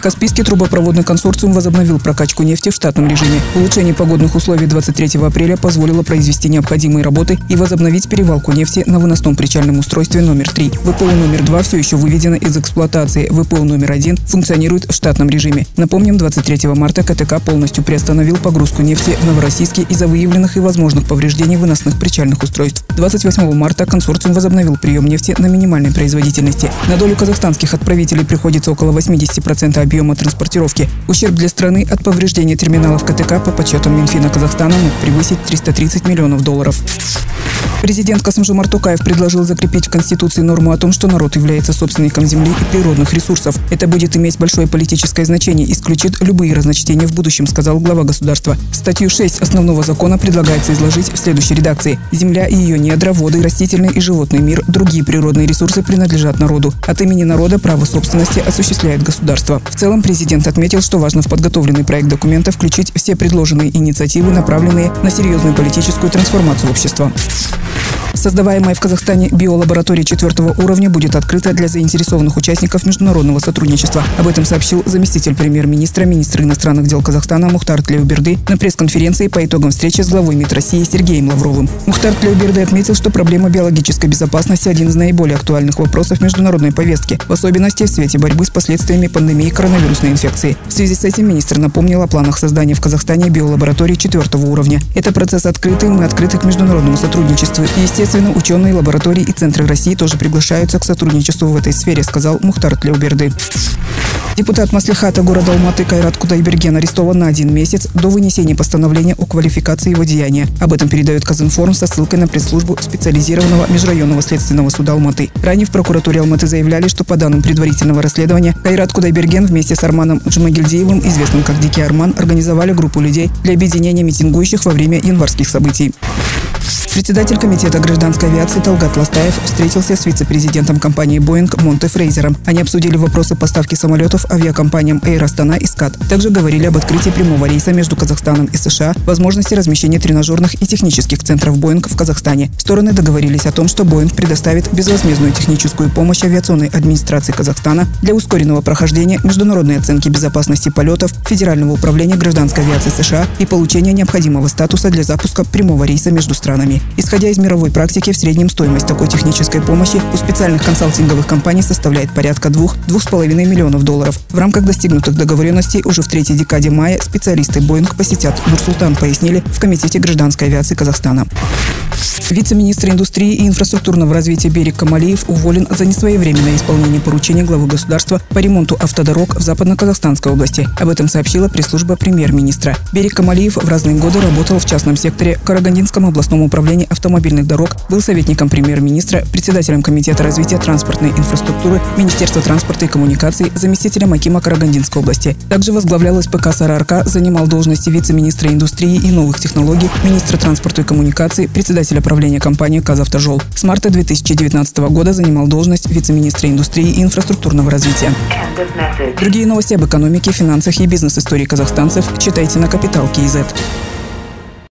Каспийский трубопроводный консорциум возобновил прокачку нефти в штатном режиме. Улучшение погодных условий 23 апреля позволило произвести необходимые работы и возобновить перевалку нефти на выносном причальном устройстве номер 3. ВПО номер 2 все еще выведено из эксплуатации. ВПО номер 1 функционирует в штатном режиме. Напомним, 23 марта КТК полностью приостановил погрузку нефти в Новороссийске из-за выявленных и возможных повреждений выносных причальных устройств. 28 марта консорциум возобновил прием нефти на минимальной производительности. На долю казахстанских отправителей приходится около 80% объема транспортировки. Ущерб для страны от повреждения терминалов КТК по подсчетам Минфина Казахстана мог превысить 330 миллионов долларов. Президент Касымжу Токаев предложил закрепить в Конституции норму о том, что народ является собственником земли и природных ресурсов. Это будет иметь большое политическое значение и исключит любые разночтения в будущем, сказал глава государства. Статью 6 основного закона предлагается изложить в следующей редакции. Земля и ее недра, воды, растительный и животный мир, другие природные ресурсы принадлежат народу. От имени народа право собственности осуществляет государство. В целом президент отметил, что важно в подготовленный проект документа включить все предложенные инициативы, направленные на серьезную политическую трансформацию общества. Создаваемая в Казахстане биолаборатория четвертого уровня будет открыта для заинтересованных участников международного сотрудничества. Об этом сообщил заместитель премьер-министра, министра иностранных дел Казахстана Мухтар Тлеуберды на пресс-конференции по итогам встречи с главой МИД России Сергеем Лавровым. Мухтар Тлеуберды отметил, что проблема биологической безопасности – один из наиболее актуальных вопросов международной повестки, в особенности в свете борьбы с последствиями пандемии коронавирусной инфекции. В связи с этим министр напомнил о планах создания в Казахстане биолаборатории четвертого уровня. Это процесс открытый, мы открыты к международному сотрудничеству и, естественно, Естественно, ученые, лаборатории и центры России тоже приглашаются к сотрудничеству в этой сфере, сказал Мухтар Тлеуберды. Депутат Маслихата города Алматы Кайрат Кудайберген арестован на один месяц до вынесения постановления о квалификации его деяния. Об этом передает Казинформ со ссылкой на пресс-службу специализированного межрайонного следственного суда Алматы. Ранее в прокуратуре Алматы заявляли, что по данным предварительного расследования Кайрат Кудайберген вместе с Арманом Джумагильдеевым, известным как Дикий Арман, организовали группу людей для объединения митингующих во время январских событий. Председатель комитета гражданской авиации Талгат Ластаев встретился с вице-президентом компании «Боинг» Монте Фрейзером. Они обсудили вопросы поставки самолетов авиакомпаниям «Эйр Астана» и «Скат». Также говорили об открытии прямого рейса между Казахстаном и США, возможности размещения тренажерных и технических центров «Боинг» в Казахстане. Стороны договорились о том, что «Боинг» предоставит безвозмездную техническую помощь авиационной администрации Казахстана для ускоренного прохождения международной оценки безопасности полетов Федерального управления гражданской авиации США и получения необходимого статуса для запуска прямого рейса между странами. Исходя из мировой практики, в среднем стоимость такой технической помощи у специальных консалтинговых компаний составляет порядка 2-2,5 миллионов долларов. В рамках достигнутых договоренностей уже в третьей декаде мая специалисты Боинг посетят Нурсултан, пояснили в Комитете гражданской авиации Казахстана. Вице-министр индустрии и инфраструктурного развития Берег Камалиев уволен за несвоевременное исполнение поручения главы государства по ремонту автодорог в Западно-Казахстанской области. Об этом сообщила пресс-служба премьер-министра. Берег Камалиев в разные годы работал в частном секторе Карагандинском областном управлении автомобильных дорог, был советником премьер-министра, председателем Комитета развития транспортной инфраструктуры Министерства транспорта и коммуникаций, заместителем Акима Карагандинской области. Также возглавлял СПК Сарарка, занимал должности вице-министра индустрии и новых технологий, министра транспорта и коммуникаций, председателя правления компании «Казавтожол». С марта 2019 года занимал должность вице-министра индустрии и инфраструктурного развития. Другие новости об экономике, финансах и бизнес-истории казахстанцев читайте на Капитал Киезет.